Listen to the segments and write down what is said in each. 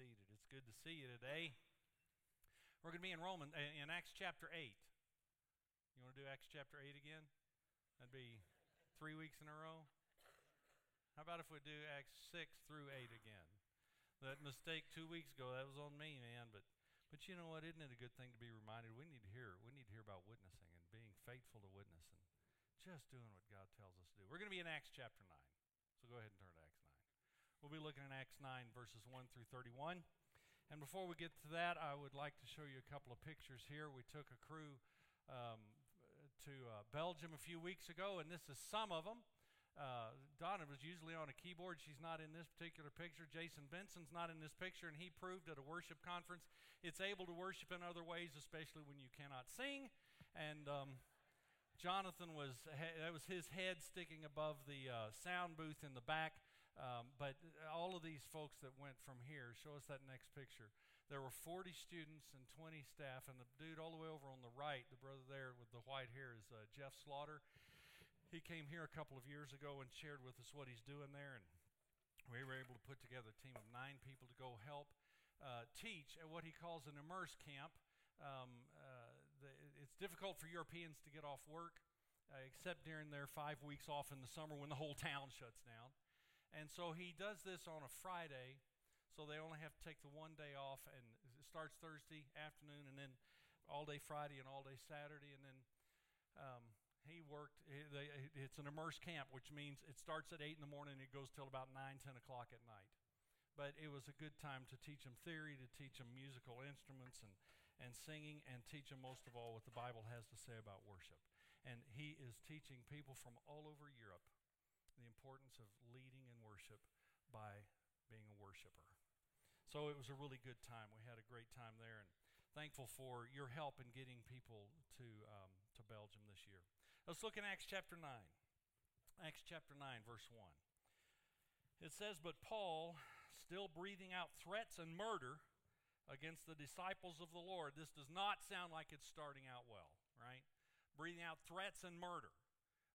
seated. It's good to see you today. We're going to be in Roman uh, in Acts chapter 8. You want to do Acts chapter 8 again? That'd be 3 weeks in a row. How about if we do Acts 6 through 8 again? That mistake 2 weeks ago, that was on me, man, but but you know what? Isn't it a good thing to be reminded? We need to hear. We need to hear about witnessing and being faithful to witness and just doing what God tells us to do. We're going to be in Acts chapter 9. So go ahead and turn to Acts 9. We'll be looking at Acts 9, verses 1 through 31. And before we get to that, I would like to show you a couple of pictures here. We took a crew um, to uh, Belgium a few weeks ago, and this is some of them. Uh, Donna was usually on a keyboard. She's not in this particular picture. Jason Benson's not in this picture, and he proved at a worship conference it's able to worship in other ways, especially when you cannot sing. And um, Jonathan was that was his head sticking above the uh, sound booth in the back. Um, but all of these folks that went from here, show us that next picture. There were 40 students and 20 staff, and the dude all the way over on the right, the brother there with the white hair, is uh, Jeff Slaughter. He came here a couple of years ago and shared with us what he's doing there, and we were able to put together a team of nine people to go help uh, teach at what he calls an immerse camp. Um, uh, the, it's difficult for Europeans to get off work, uh, except during their five weeks off in the summer when the whole town shuts down. And so he does this on a Friday, so they only have to take the one day off, and it starts Thursday afternoon, and then all day Friday and all day Saturday, and then um, he worked. It's an immerse camp, which means it starts at eight in the morning and it goes till about nine, ten o'clock at night. But it was a good time to teach them theory, to teach them musical instruments and, and singing, and teach them most of all what the Bible has to say about worship. And he is teaching people from all over Europe the importance of leading in worship by being a worshiper. So it was a really good time. We had a great time there, and thankful for your help in getting people to um, to Belgium this year. Let's look in Acts chapter nine. Acts chapter nine, verse one. It says, "But Paul, still breathing out threats and murder against the disciples of the Lord. This does not sound like it's starting out well, right? Breathing out threats and murder."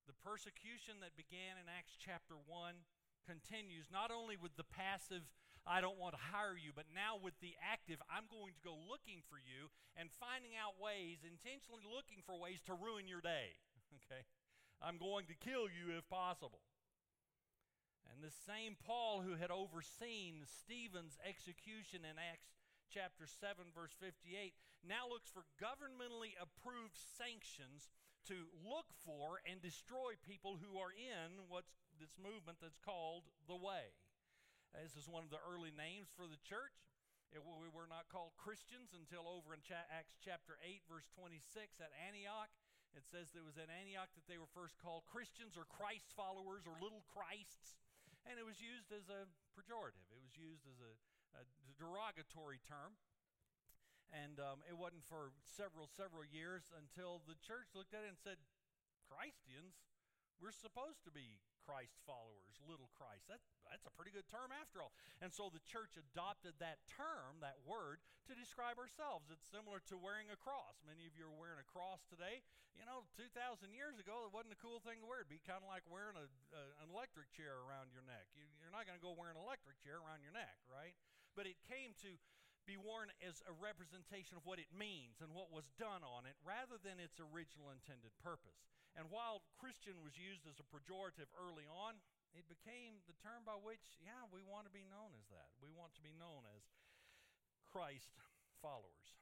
The persecution that began in Acts chapter 1 continues not only with the passive, I don't want to hire you, but now with the active, I'm going to go looking for you and finding out ways, intentionally looking for ways to ruin your day. Okay? I'm going to kill you if possible. And the same Paul who had overseen Stephen's execution in Acts chapter 7, verse 58, now looks for governmentally approved sanctions to look for and destroy people who are in what's this movement that's called the Way. This is one of the early names for the church. It, we were not called Christians until over in cha- Acts chapter 8, verse 26 at Antioch. It says that it was at Antioch that they were first called Christians or Christ followers or little Christs. And it was used as a pejorative, it was used as a, a derogatory term. And um, it wasn't for several, several years until the church looked at it and said, Christians, we're supposed to be Christ followers, little Christ. That, that's a pretty good term after all. And so the church adopted that term, that word, to describe ourselves. It's similar to wearing a cross. Many of you are wearing a cross today. You know, 2,000 years ago, it wasn't a cool thing to wear. It'd be kind of like wearing a, a, an electric chair around your neck. You, you're not going to go wear an electric chair around your neck, right? But it came to be worn as a representation of what it means and what was done on it rather than its original intended purpose. And while Christian was used as a pejorative early on, it became the term by which, yeah, we want to be known as that. We want to be known as Christ followers.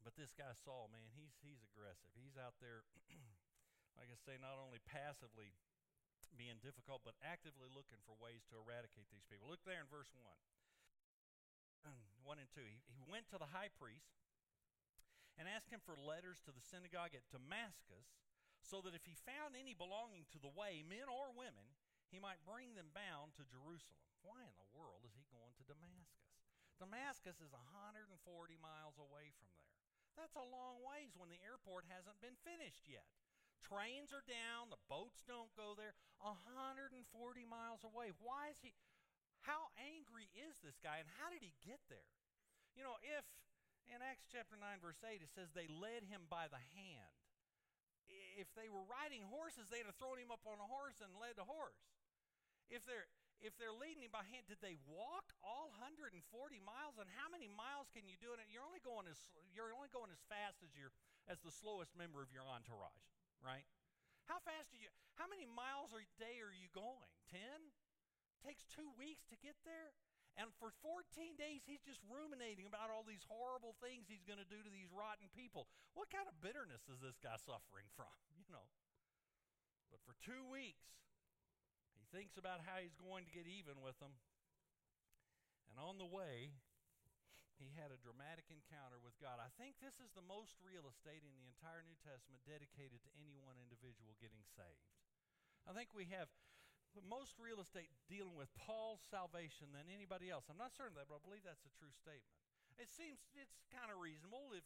But this guy Saul, man, he's he's aggressive. He's out there, like I say, not only passively being difficult, but actively looking for ways to eradicate these people. Look there in verse 1. 1 and 2. He, he went to the high priest and asked him for letters to the synagogue at Damascus, so that if he found any belonging to the way, men or women, he might bring them bound to Jerusalem. Why in the world is he going to Damascus? Damascus is 140 miles away from there. That's a long ways when the airport hasn't been finished yet. Trains are down, the boats don't go there. 140 miles away. Why is he? How angry is this guy and how did he get there? You know, if in Acts chapter 9, verse 8, it says they led him by the hand. If they were riding horses, they'd have thrown him up on a horse and led the horse. If they're if they're leading him by hand, did they walk all 140 miles, and how many miles can you do in it? You're only going as you're only going as fast as your as the slowest member of your entourage, right? How fast do you? How many miles a day are you going? Ten? Takes two weeks to get there. And for 14 days, he's just ruminating about all these horrible things he's going to do to these rotten people. What kind of bitterness is this guy suffering from? You know. But for two weeks, he thinks about how he's going to get even with them. And on the way, he had a dramatic encounter with God. I think this is the most real estate in the entire New Testament dedicated to any one individual getting saved. I think we have most real estate dealing with Paul's salvation than anybody else. I'm not certain of that, but I believe that's a true statement. It seems it's kind of reasonable if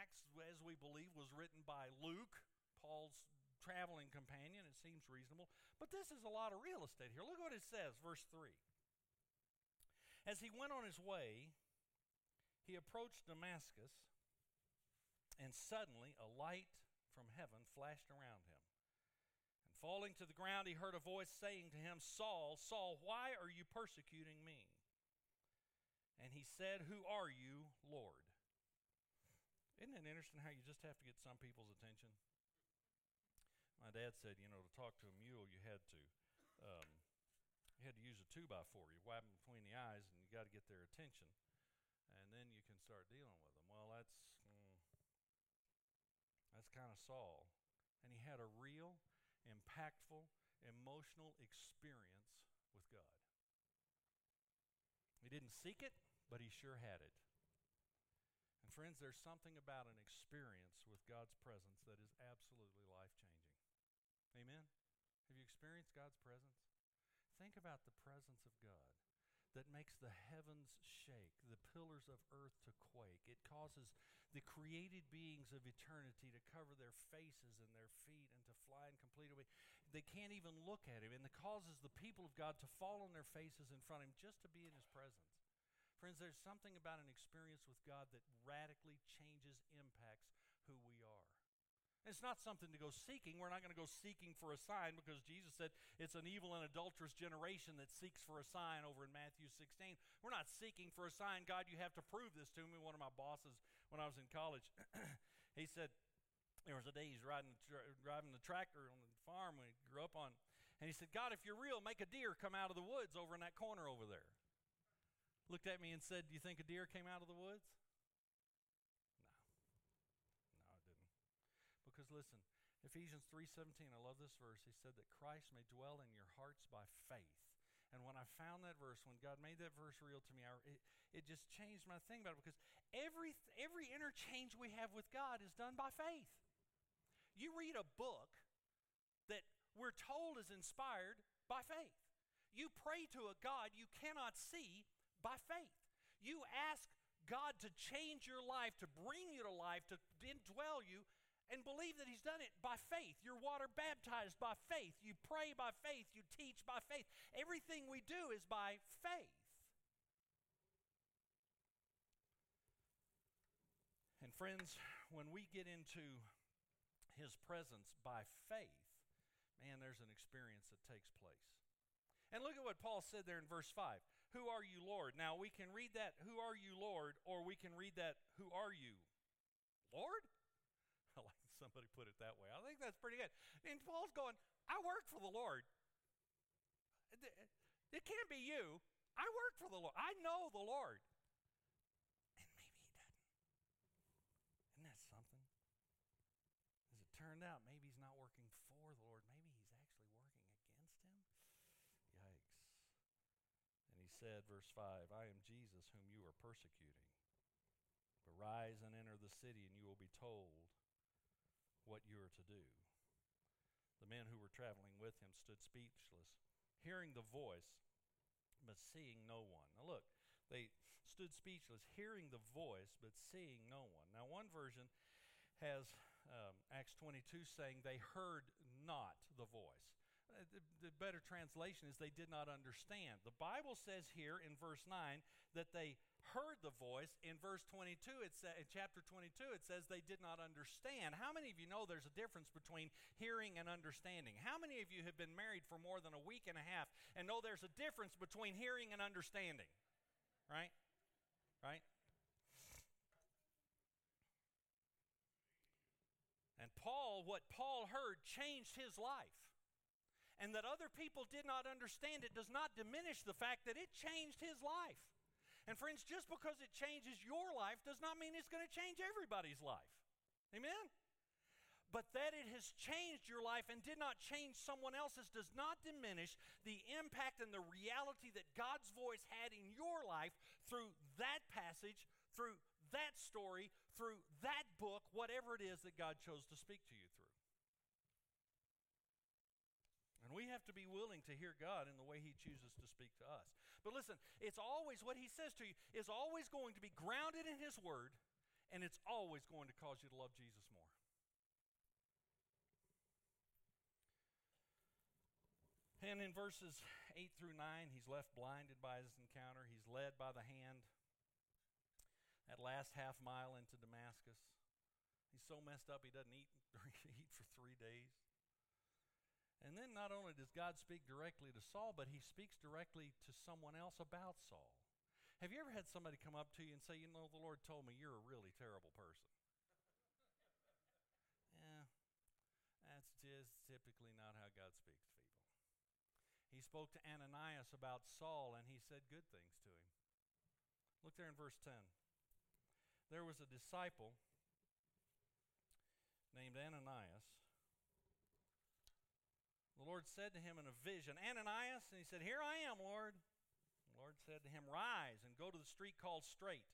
Acts, as we believe, was written by Luke, Paul's traveling companion. It seems reasonable. But this is a lot of real estate here. Look what it says, verse 3. As he went on his way, he approached Damascus, and suddenly a light from heaven flashed around him. Falling to the ground, he heard a voice saying to him, Saul, Saul, why are you persecuting me? And he said, Who are you, Lord? Isn't it interesting how you just have to get some people's attention? My dad said, you know, to talk to a mule, you had to um, you had to use a two by four. You wipe them between the eyes, and you got to get their attention, and then you can start dealing with them. Well, that's mm, that's kind of Saul, and he had a real impactful, emotional experience with God. He didn't seek it, but he sure had it. And friends, there's something about an experience with God's presence that is absolutely life changing. Amen? Have you experienced God's presence? Think about the presence of God that makes the heavens shake, the pillars of earth to quake. It causes the created beings of eternity to cover their faces and their feet and to fly in complete away. They can't even look at him, and it causes the people of God to fall on their faces in front of him just to be in his presence. Friends, there's something about an experience with God that radically changes, impacts who we. It's not something to go seeking. We're not going to go seeking for a sign because Jesus said it's an evil and adulterous generation that seeks for a sign over in Matthew 16. We're not seeking for a sign. God, you have to prove this to me. One of my bosses, when I was in college, he said, there was a day he's riding, driving the tractor on the farm we grew up on, and he said, God, if you're real, make a deer come out of the woods over in that corner over there. Looked at me and said, Do you think a deer came out of the woods? Listen, Ephesians 3:17, I love this verse. He said that Christ may dwell in your hearts by faith. And when I found that verse, when God made that verse real to me, I, it, it just changed my thing about it because every every interchange we have with God is done by faith. You read a book that we're told is inspired by faith. You pray to a God you cannot see by faith. You ask God to change your life, to bring you to life, to indwell you and believe that He's done it by faith. You're water baptized by faith. You pray by faith. You teach by faith. Everything we do is by faith. And friends, when we get into His presence by faith, man, there's an experience that takes place. And look at what Paul said there in verse 5. Who are you, Lord? Now we can read that, Who are you, Lord? Or we can read that, Who are you, Lord? Somebody put it that way. I think that's pretty good. And Paul's going, I work for the Lord. It can't be you. I work for the Lord. I know the Lord. And maybe he doesn't. Isn't that something? As it turned out, maybe he's not working for the Lord. Maybe he's actually working against him. Yikes. And he said, verse 5 I am Jesus whom you are persecuting. But rise and enter the city, and you will be told what you are to do. The men who were traveling with him stood speechless, hearing the voice, but seeing no one. Now, look, they stood speechless, hearing the voice, but seeing no one. Now, one version has um, Acts 22 saying they heard not the voice. Uh, the, the better translation is they did not understand. The Bible says here in verse 9 that they heard the voice. In verse 22, it sa- in chapter 22, it says they did not understand. How many of you know there's a difference between hearing and understanding? How many of you have been married for more than a week and a half and know there's a difference between hearing and understanding? Right? Right? And Paul, what Paul heard, changed his life. And that other people did not understand it does not diminish the fact that it changed his life. And friends, just because it changes your life does not mean it's going to change everybody's life. Amen? But that it has changed your life and did not change someone else's does not diminish the impact and the reality that God's voice had in your life through that passage, through that story, through that book, whatever it is that God chose to speak to you through. And we have to be willing to hear God in the way He chooses to speak to us. But listen, it's always what He says to you is always going to be grounded in His Word, and it's always going to cause you to love Jesus more. And in verses 8 through 9, he's left blinded by his encounter. He's led by the hand that last half mile into Damascus. He's so messed up he doesn't eat, eat for three days. And then not only does God speak directly to Saul, but he speaks directly to someone else about Saul. Have you ever had somebody come up to you and say, You know, the Lord told me you're a really terrible person? yeah, that's just typically not how God speaks to people. He spoke to Ananias about Saul, and he said good things to him. Look there in verse 10. There was a disciple named Ananias the Lord said to him in a vision, Ananias, and he said, Here I am, Lord. The Lord said to him, Rise and go to the street called Straight.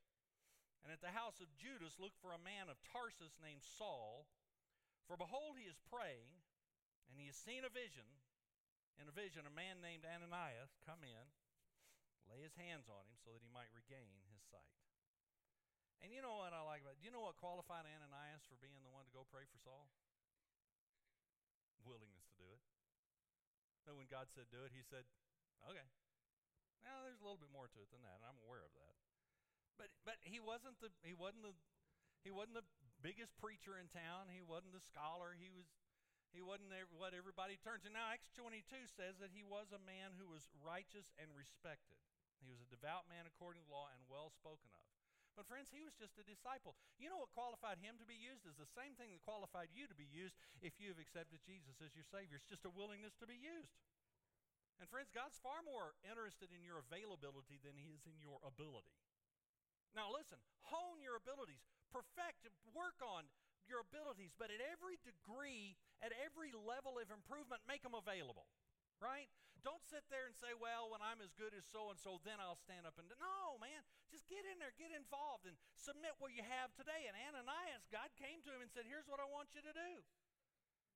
And at the house of Judas, look for a man of Tarsus named Saul. For behold, he is praying, and he has seen a vision. In a vision, a man named Ananias come in, lay his hands on him so that he might regain his sight. And you know what I like about it? Do you know what qualified Ananias for being the one to go pray for Saul? Willingness That when God said do it, he said, okay. Now there's a little bit more to it than that, and I'm aware of that. But but he wasn't the he wasn't the he wasn't the biggest preacher in town. He wasn't the scholar. He was he wasn't what everybody turns to. Now Acts 22 says that he was a man who was righteous and respected. He was a devout man according to law and well spoken of. But, friends, he was just a disciple. You know what qualified him to be used is the same thing that qualified you to be used if you have accepted Jesus as your Savior. It's just a willingness to be used. And, friends, God's far more interested in your availability than he is in your ability. Now, listen, hone your abilities, perfect, work on your abilities, but at every degree, at every level of improvement, make them available right? Don't sit there and say, well, when I'm as good as so and so, then I'll stand up and. No, man. Just get in there, get involved, and submit what you have today. And Ananias, God came to him and said, here's what I want you to do.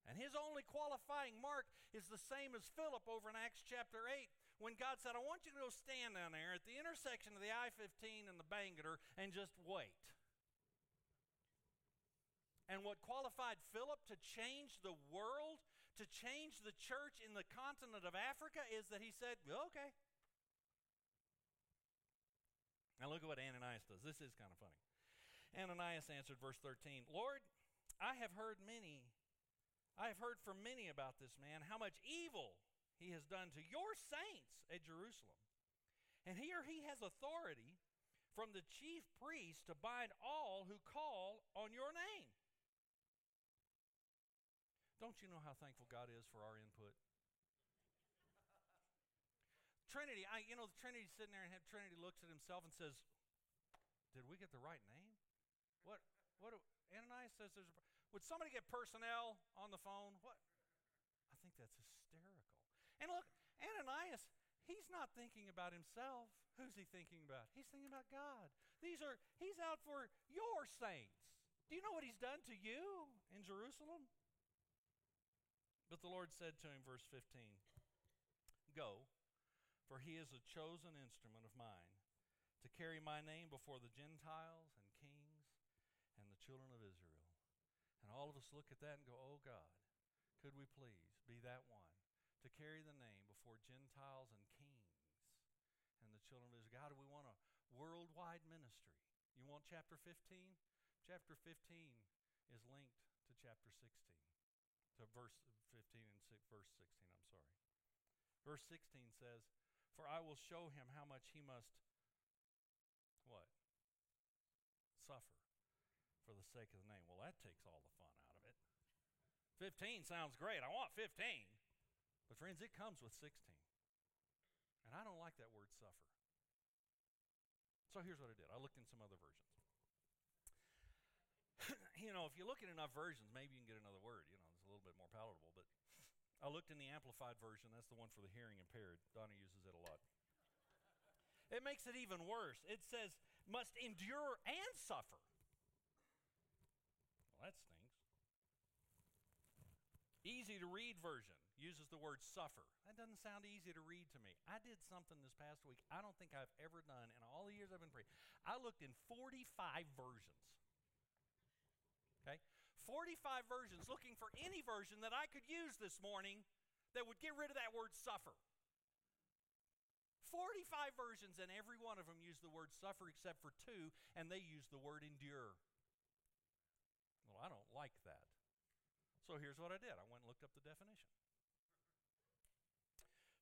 And his only qualifying mark is the same as Philip over in Acts chapter 8 when God said, I want you to go stand down there at the intersection of the I 15 and the Bangerter and just wait. And what qualified Philip to change the world to change the church in the continent of Africa is that he said, okay. Now look at what Ananias does. This is kind of funny. Ananias answered, verse 13, Lord, I have heard many, I have heard from many about this man, how much evil he has done to your saints at Jerusalem. And here he has authority from the chief priest to bind all who call on your name. Don't you know how thankful God is for our input? Trinity, I, you know, the Trinity's sitting there and have Trinity looks at himself and says, "Did we get the right name? What? What? Ananias says there's. A, would somebody get personnel on the phone? What? I think that's hysterical. And look, Ananias, he's not thinking about himself. Who's he thinking about? He's thinking about God. These are. He's out for your saints. Do you know what he's done to you in Jerusalem? But the Lord said to him, verse 15, Go, for he is a chosen instrument of mine to carry my name before the Gentiles and kings and the children of Israel. And all of us look at that and go, Oh God, could we please be that one to carry the name before Gentiles and kings and the children of Israel? God, we want a worldwide ministry. You want chapter 15? Chapter 15 is linked to chapter 16, to verse 15 and six, verse 16, I'm sorry. Verse 16 says, For I will show him how much he must, what? Suffer for the sake of the name. Well, that takes all the fun out of it. 15 sounds great. I want 15. But, friends, it comes with 16. And I don't like that word suffer. So here's what I did I looked in some other versions. you know, if you look at enough versions, maybe you can get another word. You know, little bit more palatable. But I looked in the Amplified version. That's the one for the hearing impaired. Donna uses it a lot. It makes it even worse. It says, must endure and suffer. Well, that stinks. Easy to read version uses the word suffer. That doesn't sound easy to read to me. I did something this past week I don't think I've ever done in all the years I've been preaching. I looked in 45 versions. Okay? 45 versions looking for any version that I could use this morning that would get rid of that word suffer. 45 versions, and every one of them use the word suffer except for two, and they use the word endure. Well, I don't like that. So here's what I did I went and looked up the definition.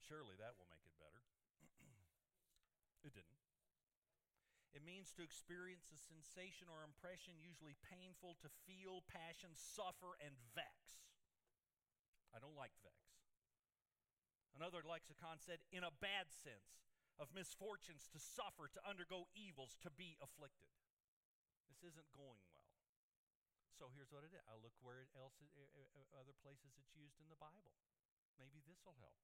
Surely that will make it better. it didn't. It means to experience a sensation or impression, usually painful, to feel passion, suffer, and vex. I don't like vex. Another lexicon said, in a bad sense, of misfortunes, to suffer, to undergo evils, to be afflicted. This isn't going well. So here's what I did. I look where else, eh, eh, eh, other places it's used in the Bible. Maybe this will help.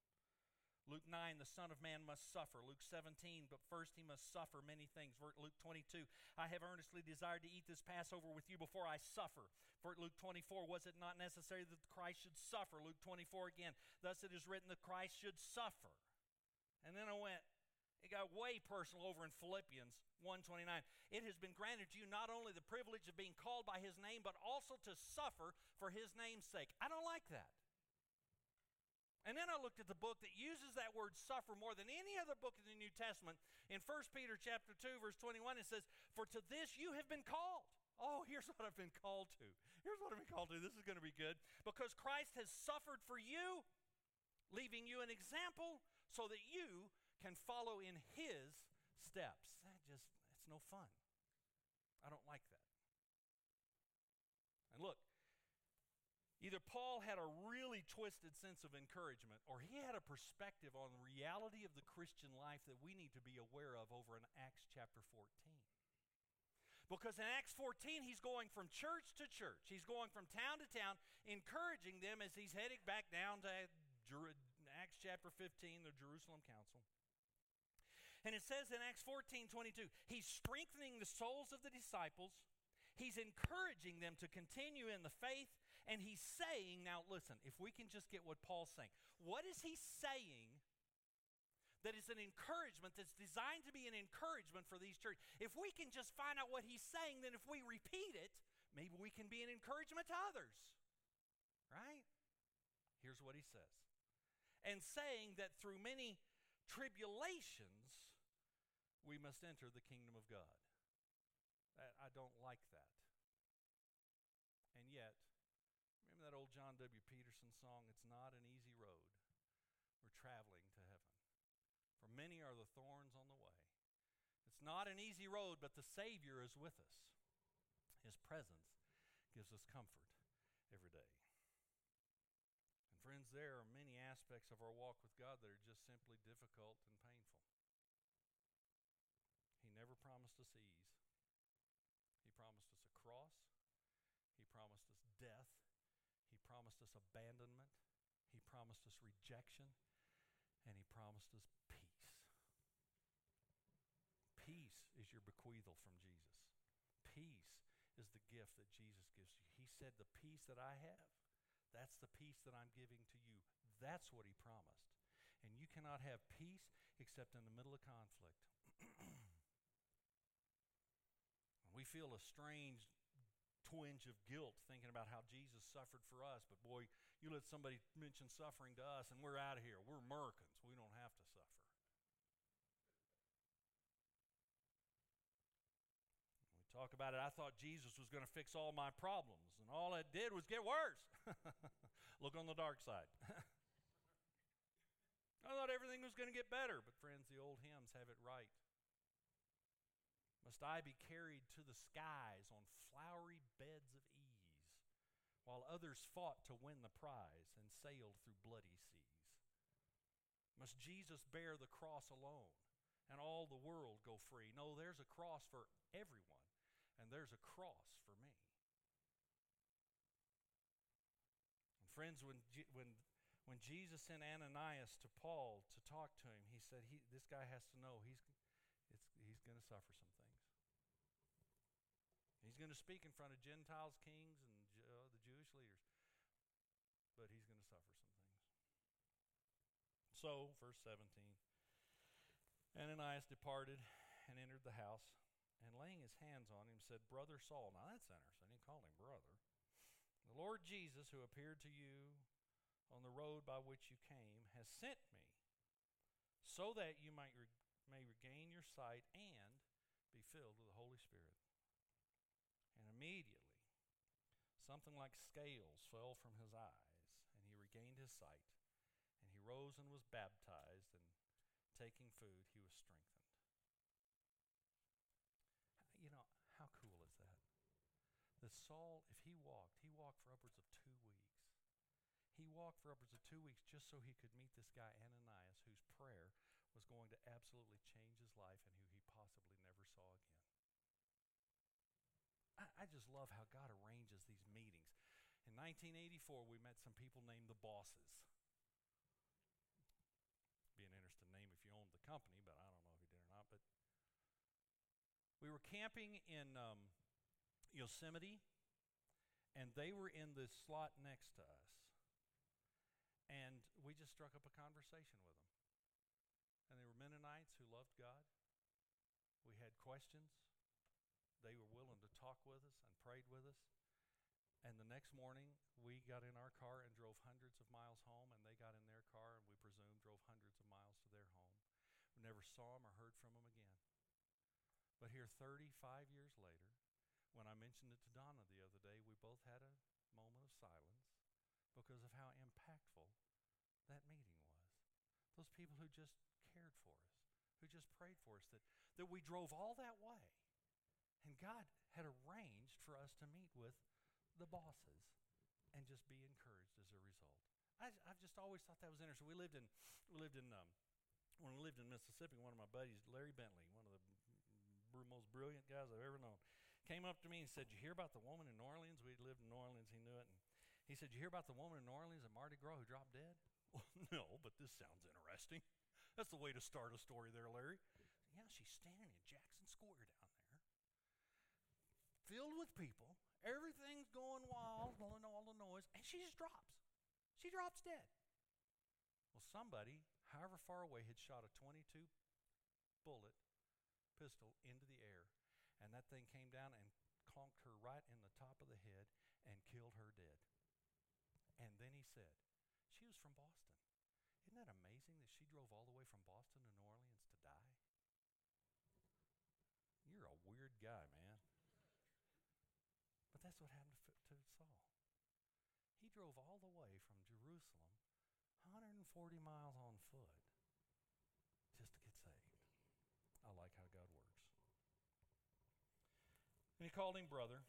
Luke 9, the Son of Man must suffer. Luke 17, but first he must suffer many things. Luke 22, I have earnestly desired to eat this Passover with you before I suffer. For Luke 24, was it not necessary that Christ should suffer? Luke 24 again, thus it is written that Christ should suffer. And then I went, it got way personal over in Philippians 1:29. It has been granted to you not only the privilege of being called by his name, but also to suffer for his name's sake. I don't like that. And then I looked at the book that uses that word suffer more than any other book in the New Testament. In 1 Peter chapter 2 verse 21 it says, "For to this you have been called." Oh, here's what I've been called to. Here's what I've been called to. This is going to be good. Because Christ has suffered for you, leaving you an example so that you can follow in his steps. That just it's no fun. I don't like that. And look, Either Paul had a really twisted sense of encouragement, or he had a perspective on the reality of the Christian life that we need to be aware of over in Acts chapter 14. Because in Acts 14, he's going from church to church. He's going from town to town, encouraging them as he's heading back down to Acts chapter 15, the Jerusalem Council. And it says in Acts 14 22, he's strengthening the souls of the disciples, he's encouraging them to continue in the faith and he's saying, now listen, if we can just get what Paul's saying, what is he saying that is an encouragement that's designed to be an encouragement for these churches? If we can just find out what he's saying, then if we repeat it, maybe we can be an encouragement to others. Right? Here's what he says. And saying that through many tribulations, we must enter the kingdom of God. I don't like that. And yet, John W. Peterson song, It's Not an Easy Road. We're traveling to heaven. For many are the thorns on the way. It's not an easy road, but the Savior is with us. His presence gives us comfort every day. And friends, there are many aspects of our walk with God that are just simply difficult and painful. He never promised us ease. He promised us a cross. He promised us death promised us abandonment, He promised us rejection, and He promised us peace. Peace is your bequeathal from Jesus. Peace is the gift that Jesus gives you. He said, The peace that I have, that's the peace that I'm giving to you. That's what He promised. And you cannot have peace except in the middle of conflict. we feel a strange twinge of guilt thinking about how Jesus suffered for us. But boy, you let somebody mention suffering to us, and we're out of here. We're Americans. We don't have to suffer. We talk about it. I thought Jesus was going to fix all my problems, and all it did was get worse. Look on the dark side. I thought everything was going to get better, but friends, the old hymns have it right. Must I be carried to the skies on flowery beds of ease, while others fought to win the prize and sailed through bloody seas? Must Jesus bear the cross alone and all the world go free? No, there's a cross for everyone, and there's a cross for me. And friends, when, when, when Jesus sent Ananias to Paul to talk to him, he said, he, This guy has to know he's, he's going to suffer some. He's going to speak in front of Gentiles, kings, and uh, the Jewish leaders, but he's going to suffer some things. So, verse 17 Ananias departed and entered the house, and laying his hands on him, said, Brother Saul. Now that's interesting. He called him brother. The Lord Jesus, who appeared to you on the road by which you came, has sent me so that you might re- may regain your sight and be filled with the Holy Spirit. Immediately, something like scales fell from his eyes, and he regained his sight. And he rose and was baptized, and taking food, he was strengthened. You know, how cool is that? That Saul, if he walked, he walked for upwards of two weeks. He walked for upwards of two weeks just so he could meet this guy, Ananias, whose prayer was going to absolutely change his life and who he possibly never saw again. I, I just love how God arranges these meetings. In 1984, we met some people named the Bosses. Be an interesting name if you owned the company, but I don't know if you did or not. But we were camping in um, Yosemite, and they were in the slot next to us. And we just struck up a conversation with them. And they were Mennonites who loved God. We had questions. They were willing to talk with us and prayed with us. And the next morning, we got in our car and drove hundreds of miles home, and they got in their car and we presume drove hundreds of miles to their home. We never saw them or heard from them again. But here, 35 years later, when I mentioned it to Donna the other day, we both had a moment of silence because of how impactful that meeting was. Those people who just cared for us, who just prayed for us, that, that we drove all that way. And God had arranged for us to meet with the bosses and just be encouraged as a result. I, have just always thought that was interesting. We lived in, we lived in, um, when we lived in Mississippi, one of my buddies, Larry Bentley, one of the b- most brilliant guys I've ever known, came up to me and said, "You hear about the woman in New Orleans? We lived in New Orleans. He knew it." And he said, "You hear about the woman in New Orleans at Mardi Gras who dropped dead?" Well, no, but this sounds interesting. That's the way to start a story there, Larry. Yeah, she's standing in Jackson Square down there, filled with people. Everything's going wild, all the noise, and she just drops. She drops dead. Well, somebody, however far away, had shot a 22 bullet pistol into the air, and that thing came down and conked her right in the top of the head and killed her dead. And then he said, She was from Boston. Isn't that amazing that she drove all the way from Boston to New Orleans to die? You're a weird guy, man. But that's what happened to, to Saul. He drove all the way from Jerusalem, 140 miles on foot, just to get saved. I like how God works. And he called him brother.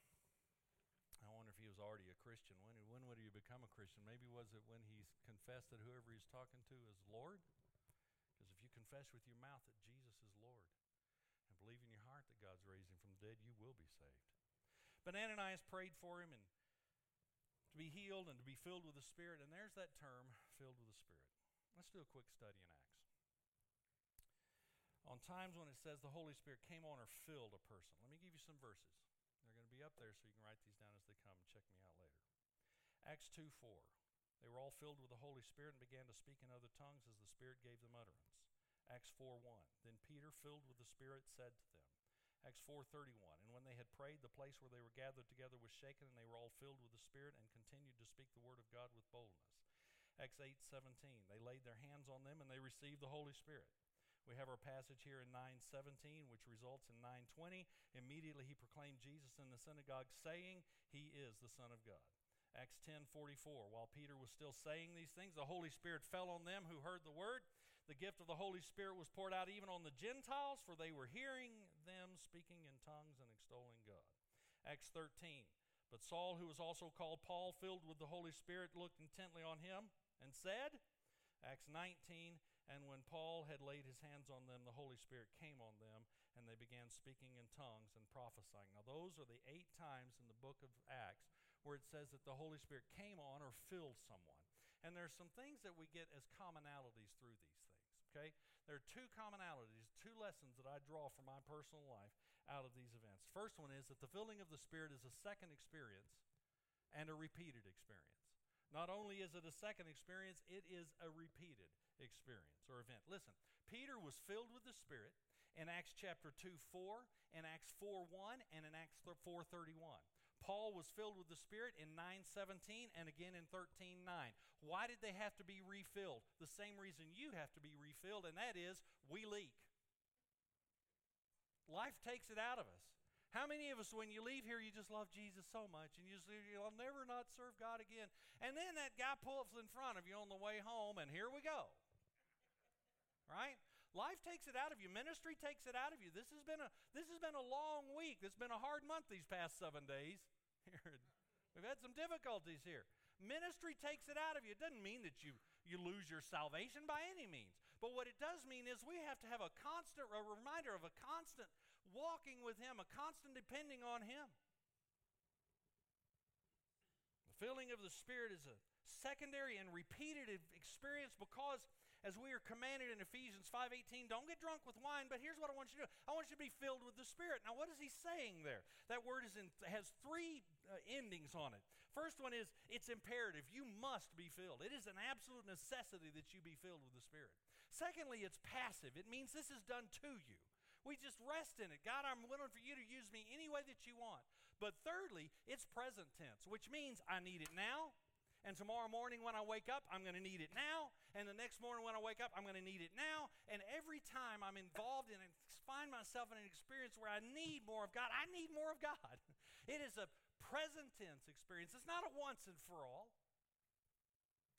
I wonder if he was already a Christian. When, when would he become a Christian? Maybe was it when he confessed that whoever he's talking to is Lord? Because if you confess with your mouth that Jesus is Lord and believe in your heart that God's raised him from the dead, you will be saved. But Ananias prayed for him and to be healed and to be filled with the Spirit. And there's that term, filled with the Spirit. Let's do a quick study in Acts. On times when it says the Holy Spirit came on or filled a person, let me give you some verses. They're going to be up there so you can write these down as they come and check me out later. Acts 2 4. They were all filled with the Holy Spirit and began to speak in other tongues as the Spirit gave them utterance. Acts 4 1. Then Peter, filled with the Spirit, said to them, Acts 4:31 And when they had prayed the place where they were gathered together was shaken and they were all filled with the spirit and continued to speak the word of God with boldness. Acts 8:17 They laid their hands on them and they received the Holy Spirit. We have our passage here in 9:17 which results in 9:20 Immediately he proclaimed Jesus in the synagogue saying he is the son of God. Acts 10:44 While Peter was still saying these things the Holy Spirit fell on them who heard the word the gift of the Holy Spirit was poured out even on the Gentiles, for they were hearing them, speaking in tongues and extolling God. Acts 13. But Saul, who was also called Paul, filled with the Holy Spirit, looked intently on him and said, Acts 19, and when Paul had laid his hands on them, the Holy Spirit came on them, and they began speaking in tongues and prophesying. Now, those are the eight times in the book of Acts where it says that the Holy Spirit came on or filled someone. And there are some things that we get as commonalities through these things, okay? There are two commonalities, two lessons that I draw from my personal life out of these events. First one is that the filling of the Spirit is a second experience and a repeated experience. Not only is it a second experience, it is a repeated experience or event. Listen, Peter was filled with the Spirit in Acts chapter 2 4, in Acts 4 1, and in Acts 4 31. Paul was filled with the Spirit in 9:17 and again in 13:9. Why did they have to be refilled? The same reason you have to be refilled, and that is we leak. Life takes it out of us. How many of us, when you leave here, you just love Jesus so much and you say, I'll never not serve God again? And then that guy pulls in front of you on the way home, and here we go. Right? Life takes it out of you. Ministry takes it out of you. This has been a this has been a long week. It's been a hard month these past seven days. We've had some difficulties here. Ministry takes it out of you. It doesn't mean that you you lose your salvation by any means. But what it does mean is we have to have a constant a reminder of a constant walking with Him, a constant depending on Him. The filling of the Spirit is a secondary and repeated experience because as we are commanded in Ephesians 5:18, don't get drunk with wine, but here's what I want you to do. I want you to be filled with the Spirit. Now, what is he saying there? That word is in, has three uh, endings on it. First one is it's imperative. You must be filled. It is an absolute necessity that you be filled with the Spirit. Secondly, it's passive. It means this is done to you. We just rest in it. God, I'm willing for you to use me any way that you want. But thirdly, it's present tense, which means I need it now. And tomorrow morning when I wake up, I'm going to need it now. And the next morning when I wake up, I'm going to need it now. And every time I'm involved in and find myself in an experience where I need more of God, I need more of God. It is a present tense experience. It's not a once and for all.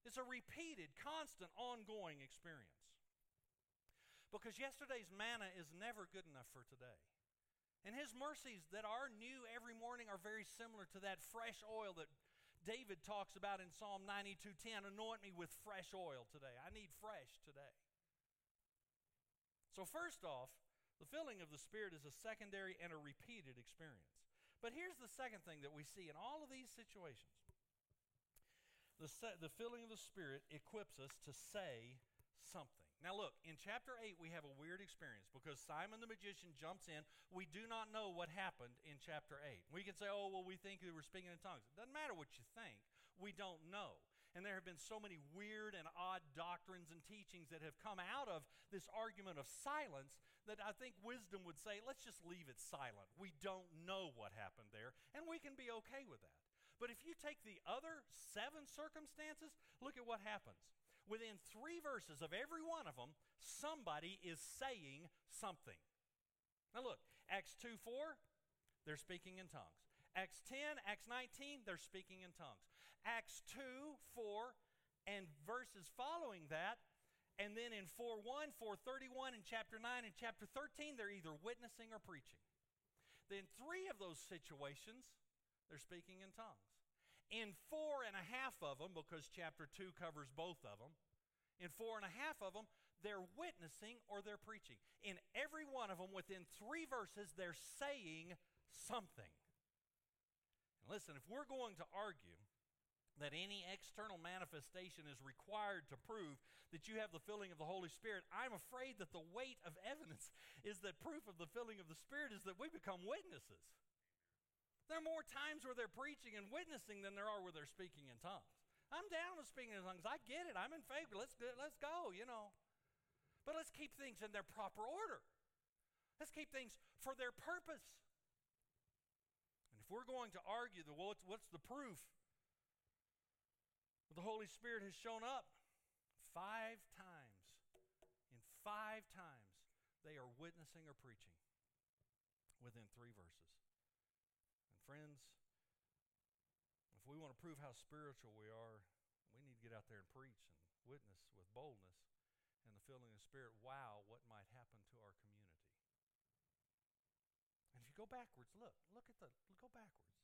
It's a repeated, constant, ongoing experience. Because yesterday's manna is never good enough for today. And his mercies that are new every morning are very similar to that fresh oil that David talks about in Psalm 92:10, anoint me with fresh oil today. I need fresh today. So first off, the filling of the Spirit is a secondary and a repeated experience. But here's the second thing that we see in all of these situations. The, the filling of the Spirit equips us to say something. Now, look, in chapter 8, we have a weird experience because Simon the magician jumps in. We do not know what happened in chapter 8. We can say, oh, well, we think they were speaking in tongues. It doesn't matter what you think, we don't know. And there have been so many weird and odd doctrines and teachings that have come out of this argument of silence that I think wisdom would say, let's just leave it silent. We don't know what happened there, and we can be okay with that. But if you take the other seven circumstances, look at what happens within three verses of every one of them, somebody is saying something. Now look, Acts 2 4, they're speaking in tongues. Acts 10, Acts 19, they're speaking in tongues. Acts 2, 4, and verses following that, and then in 4 1, 431, and chapter 9, and chapter 13, they're either witnessing or preaching. Then three of those situations, they're speaking in tongues. In four and a half of them, because chapter 2 covers both of them, in four and a half of them, they're witnessing or they're preaching. In every one of them, within three verses, they're saying something. And listen, if we're going to argue that any external manifestation is required to prove that you have the filling of the Holy Spirit, I'm afraid that the weight of evidence is that proof of the filling of the Spirit is that we become witnesses. There are more times where they're preaching and witnessing than there are where they're speaking in tongues. I'm down with speaking in tongues. I get it. I'm in favor. Let's let's go, you know. But let's keep things in their proper order. Let's keep things for their purpose. And if we're going to argue the well, what's, the proof? Well, the Holy Spirit has shown up five times. In five times, they are witnessing or preaching within three verses. Friends, if we want to prove how spiritual we are, we need to get out there and preach and witness with boldness and the filling of the Spirit. Wow, what might happen to our community. And if you go backwards. Look. Look at the. Go backwards.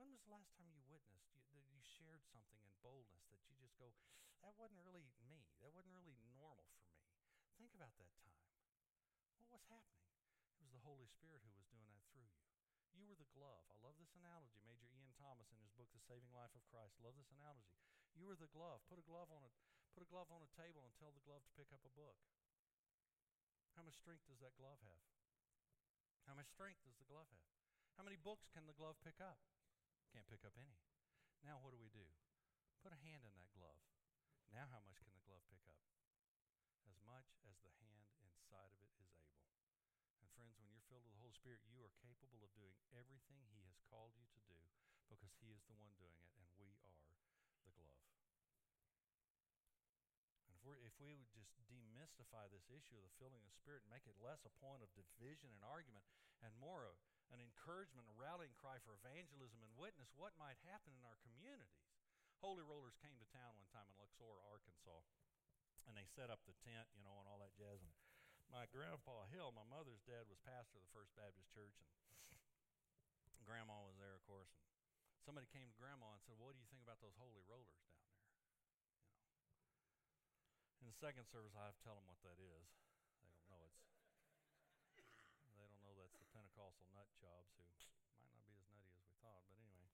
When was the last time you witnessed, you, you shared something in boldness that you just go, that wasn't really me. That wasn't really normal for me. Think about that time. What was happening? It was the Holy Spirit who was doing that through you. You were the glove. I love this analogy. Major Ian Thomas in his book The Saving Life of Christ. Love this analogy. You were the glove. Put a glove on a put a glove on a table and tell the glove to pick up a book. How much strength does that glove have? How much strength does the glove have? How many books can the glove pick up? Can't pick up any. Now what do we do? Put a hand in that glove. Now how much can the glove pick up? As much as the hand inside of it is able. And friends, when you're filled with the Holy Spirit, you are capable of doing everything He has called you to do because He is the one doing it and we are the glove. And if, we're, if we would just demystify this issue of the filling of the Spirit and make it less a point of division and argument and more of an encouragement, a rallying cry for evangelism and witness, what might happen in our communities. Holy Rollers came to town one time in Luxor, Arkansas, and they set up the tent, you know, and all that jazz. And my grandpa Hill, my mother's dad, was pastor of the First Baptist Church, and grandma was there, of course. And somebody came to grandma and said, "What do you think about those holy rollers down there?" You know. In the second service, I have to tell them what that is. Pentecostal nut jobs who might not be as nutty as we thought, but anyway.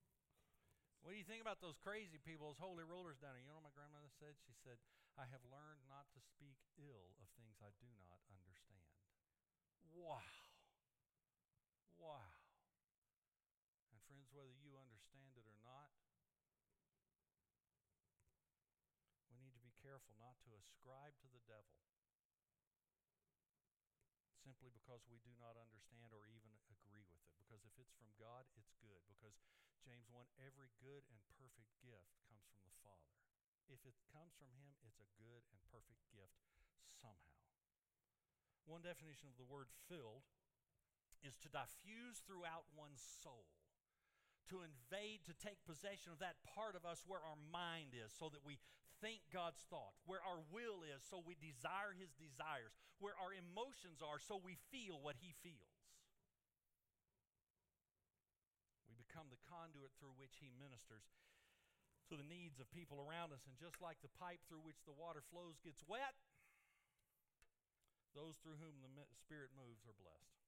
What do you think about those crazy people, those holy rollers down here? You know what my grandmother said? She said, I have learned not to speak ill of things I do not understand. Wow. Wow. And friends, whether you understand it or not, we need to be careful not to ascribe to the devil simply because we do not understand or even. Because if it's from God, it's good. Because James 1 every good and perfect gift comes from the Father. If it comes from Him, it's a good and perfect gift somehow. One definition of the word filled is to diffuse throughout one's soul to invade, to take possession of that part of us where our mind is, so that we think God's thought, where our will is, so we desire His desires, where our emotions are, so we feel what He feels. We become the conduit through which He ministers to the needs of people around us, and just like the pipe through which the water flows gets wet, those through whom the Spirit moves are blessed.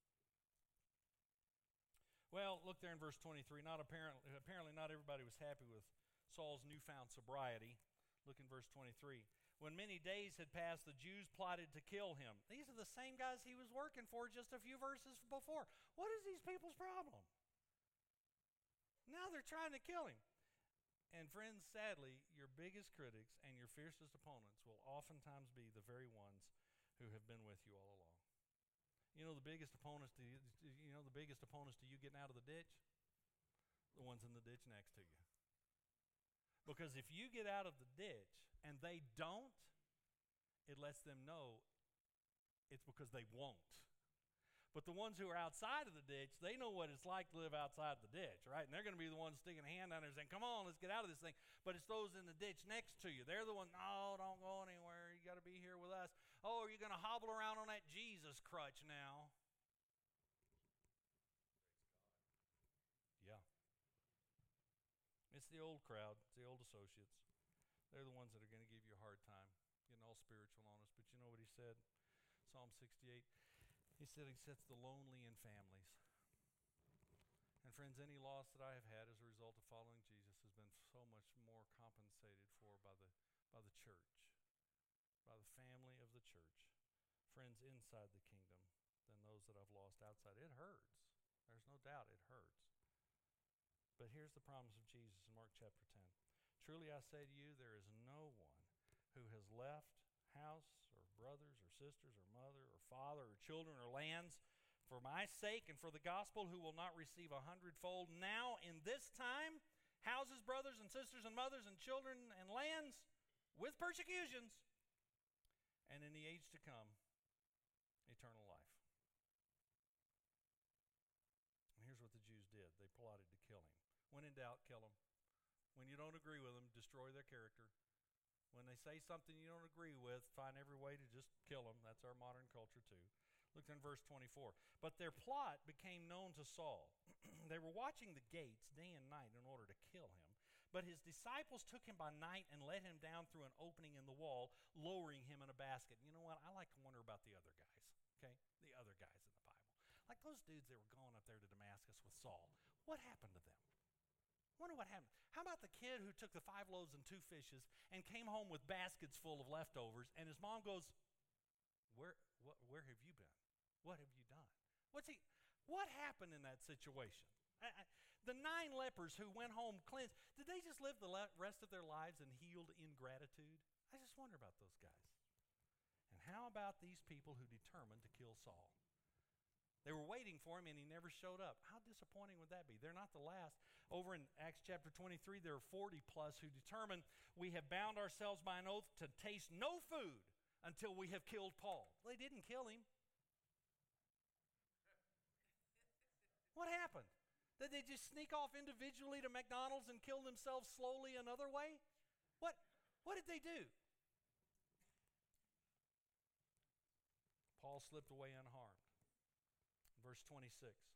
Well, look there in verse 23. Not apparently, apparently not everybody was happy with Saul's newfound sobriety. Look in verse 23. When many days had passed, the Jews plotted to kill him. These are the same guys he was working for just a few verses before. What is these people's problem? Now they're trying to kill him. And friends, sadly, your biggest critics and your fiercest opponents will oftentimes be the very ones who have been with you all along. You know the biggest opponents to you, you know the biggest opponents to you getting out of the ditch? The ones in the ditch next to you. Because if you get out of the ditch and they don't, it lets them know it's because they won't. But the ones who are outside of the ditch, they know what it's like to live outside the ditch, right? And they're going to be the ones sticking a hand down there saying, Come on, let's get out of this thing. But it's those in the ditch next to you. They're the ones, No, don't go anywhere. You got to be here with us. Oh, are you going to hobble around on that Jesus crutch now? Yeah. It's the old crowd, it's the old associates. They're the ones that are going to give you a hard time, getting all spiritual on us. But you know what he said? Psalm 68. He said sets the lonely in families. And friends, any loss that I have had as a result of following Jesus has been so much more compensated for by the by the church by the family of the church, friends inside the kingdom, than those that I've lost outside. It hurts. There's no doubt it hurts. But here's the promise of Jesus in Mark chapter 10. Truly I say to you, there is no one who has left house brothers or sisters or mother or father or children or lands for my sake and for the gospel who will not receive a hundredfold now in this time houses, brothers and sisters and mothers and children and lands with persecutions and in the age to come, eternal life. And here's what the Jews did they plotted to kill him. When in doubt, kill him. When you don't agree with them, destroy their character. When they say something you don't agree with, find every way to just kill them. That's our modern culture, too. Look in verse 24. But their plot became known to Saul. they were watching the gates day and night in order to kill him. But his disciples took him by night and let him down through an opening in the wall, lowering him in a basket. You know what? I like to wonder about the other guys, okay? The other guys in the Bible. Like those dudes that were going up there to Damascus with Saul. What happened to them? Wonder what happened. How about the kid who took the five loaves and two fishes and came home with baskets full of leftovers, and his mom goes, "Where, what, where have you been? What have you done? What's he? What happened in that situation? I, I, the nine lepers who went home cleansed, did they just live the le- rest of their lives in healed ingratitude? I just wonder about those guys. And how about these people who determined to kill Saul? They were waiting for him and he never showed up. How disappointing would that be? They're not the last. Over in Acts chapter 23, there are 40 plus who determined we have bound ourselves by an oath to taste no food until we have killed Paul. They didn't kill him. What happened? Did they just sneak off individually to McDonald's and kill themselves slowly another way? What, what did they do? Paul slipped away unharmed. Verse 26.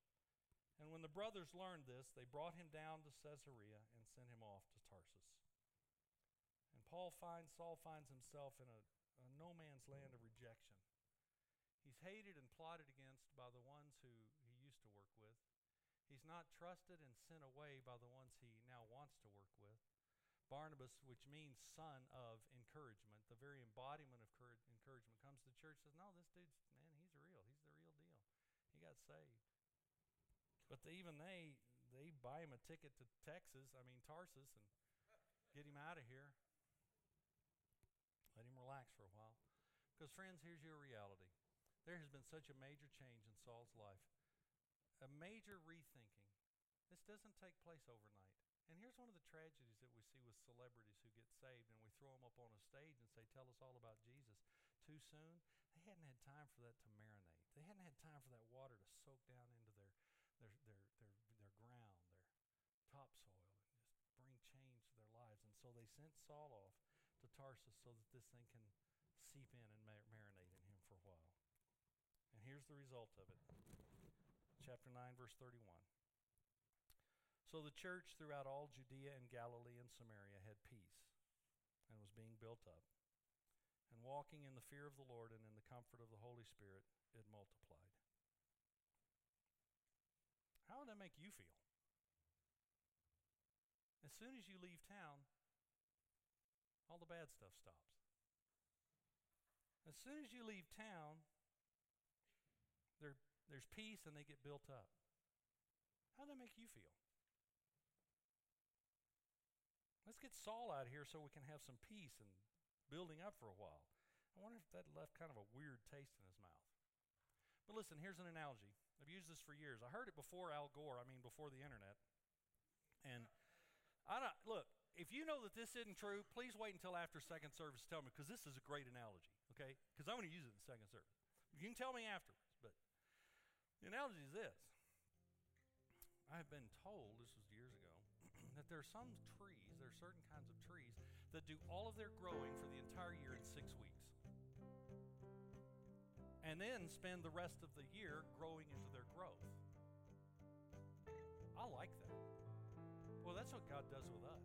And when the brothers learned this, they brought him down to Caesarea and sent him off to Tarsus. And Paul finds Saul finds himself in a, a no man's land of rejection. He's hated and plotted against by the ones who he used to work with. He's not trusted and sent away by the ones he now wants to work with. Barnabas, which means son of encouragement, the very embodiment of encouragement, comes to the church says, No, this dude's, man, he's real. He's the real deal He got saved. But they, even they, they buy him a ticket to Texas, I mean Tarsus, and get him out of here. Let him relax for a while. Because, friends, here's your reality. There has been such a major change in Saul's life, a major rethinking. This doesn't take place overnight. And here's one of the tragedies that we see with celebrities who get saved and we throw them up on a stage and say, Tell us all about Jesus. Too soon, they hadn't had time for that to marinate. They hadn't had time for that water to soak down into their, their, their, their, their ground, their topsoil, and just bring change to their lives. And so they sent Saul off to Tarsus so that this thing can seep in and mar- marinate in him for a while. And here's the result of it. Chapter 9, verse 31. So the church throughout all Judea and Galilee and Samaria had peace and was being built up. And walking in the fear of the Lord and in the comfort of the Holy Spirit, it multiplied. How would that make you feel? As soon as you leave town, all the bad stuff stops. As soon as you leave town, there, there's peace and they get built up. How would that make you feel? Let's get Saul out here so we can have some peace and building up for a while. I wonder if that left kind of a weird taste in his mouth. But listen, here's an analogy. I've used this for years. I heard it before Al Gore, I mean, before the internet. And I don't, look, if you know that this isn't true, please wait until after second service to tell me, because this is a great analogy, okay? Because I'm going to use it in second service. You can tell me afterwards, but the analogy is this. I have been told, this was years ago, that there are some trees, there are certain kinds of trees that do all of their growing for the entire year in six weeks and then spend the rest of the year growing into their growth. I like that. Well, that's what God does with us.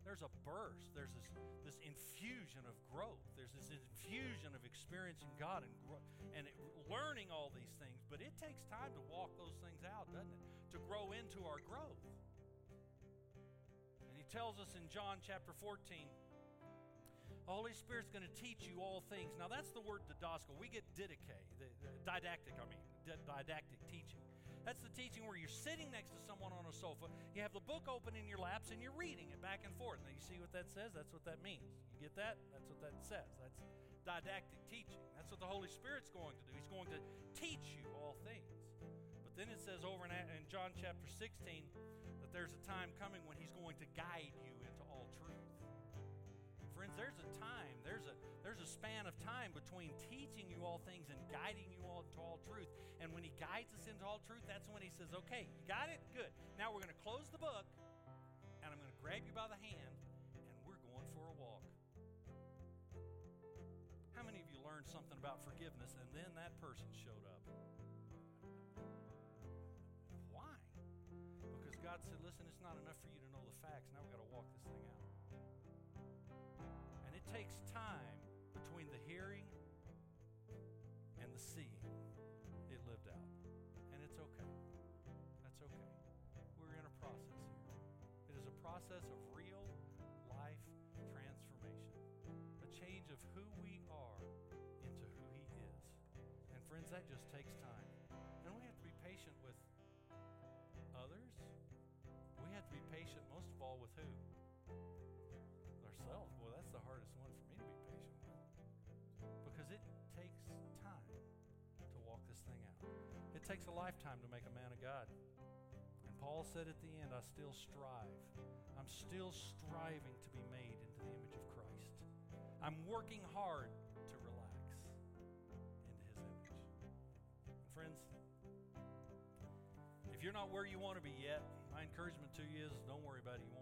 There's a burst. There's this, this infusion of growth. There's this infusion of experiencing God and, gro- and it, learning all these things. But it takes time to walk those things out, doesn't it? To grow into our growth. And he tells us in John chapter 14 the Holy Spirit's going to teach you all things. Now, that's the word didasko. We get didache, the, the didactic, I mean, didactic teaching. That's the teaching where you're sitting next to someone on a sofa. You have the book open in your laps and you're reading it back and forth. Now, you see what that says? That's what that means. You get that? That's what that says. That's didactic teaching. That's what the Holy Spirit's going to do. He's going to teach you all things. But then it says over in, in John chapter 16 that there's a time coming when He's going to guide you into all truth. Friends, there's a time, there's a there's a span of time between teaching you all things and guiding you all to all truth. And when he guides us into all truth, that's when he says, "Okay, you got it? Good. Now we're going to close the book and I'm going to grab you by the hand and we're going for a walk." How many of you learned something about forgiveness and then that person showed up? Why? Because God said, "Listen, it's not enough for you to know the facts. Now we've got to walk this takes time between the hearing and the seeing. It lived out. And it's okay. That's okay. We're in a process here. It is a process of real life transformation, a change of who we lifetime to make a man of God. And Paul said at the end, I still strive. I'm still striving to be made into the image of Christ. I'm working hard to relax into his image. And friends, if you're not where you want to be yet, my encouragement to you is don't worry about it. You won't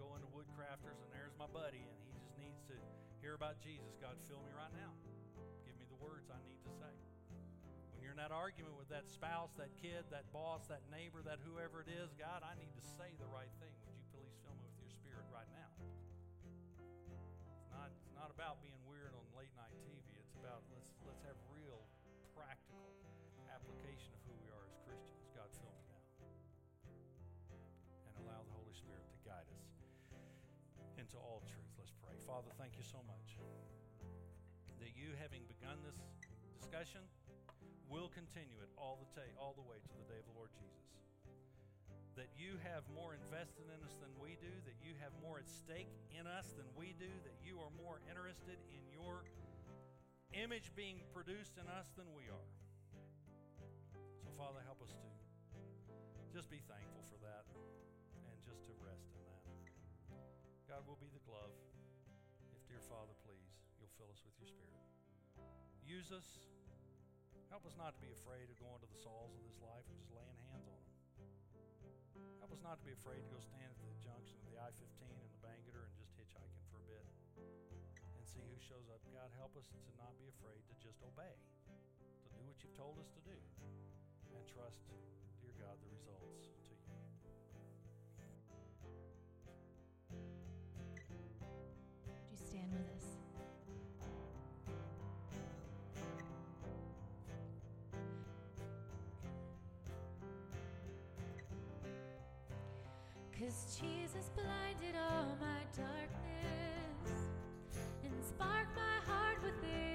When I go into Woodcrafters and there's my buddy and he just needs to hear about Jesus, God, fill me right now. Give me the words I need to say when you're in that argument with that spouse, that kid, that boss, that neighbor, that whoever it is, God, I need to say the right thing. Would you please fill me with your spirit right now? It's not, it's not about being weird on late night TV. It's about let's let's have into all truth. Let's pray. Father, thank you so much that you, having begun this discussion, will continue it all the ta- all the way to the day of the Lord Jesus. That you have more invested in us than we do, that you have more at stake in us than we do, that you are more interested in your image being produced in us than we are. So, Father, help us to just be thankful for that God will be the glove. If, dear Father, please, you'll fill us with your Spirit. Use us Help us not to be afraid of going to the Sauls of this life and just laying hands on them. Help us not to be afraid to go stand at the junction of the I 15 and the Bangerter and just hitchhiking for a bit and see who shows up. God, help us to not be afraid to just obey, to do what you've told us to do, and trust, dear God, the results Cause Jesus blinded all my darkness and sparked my heart within.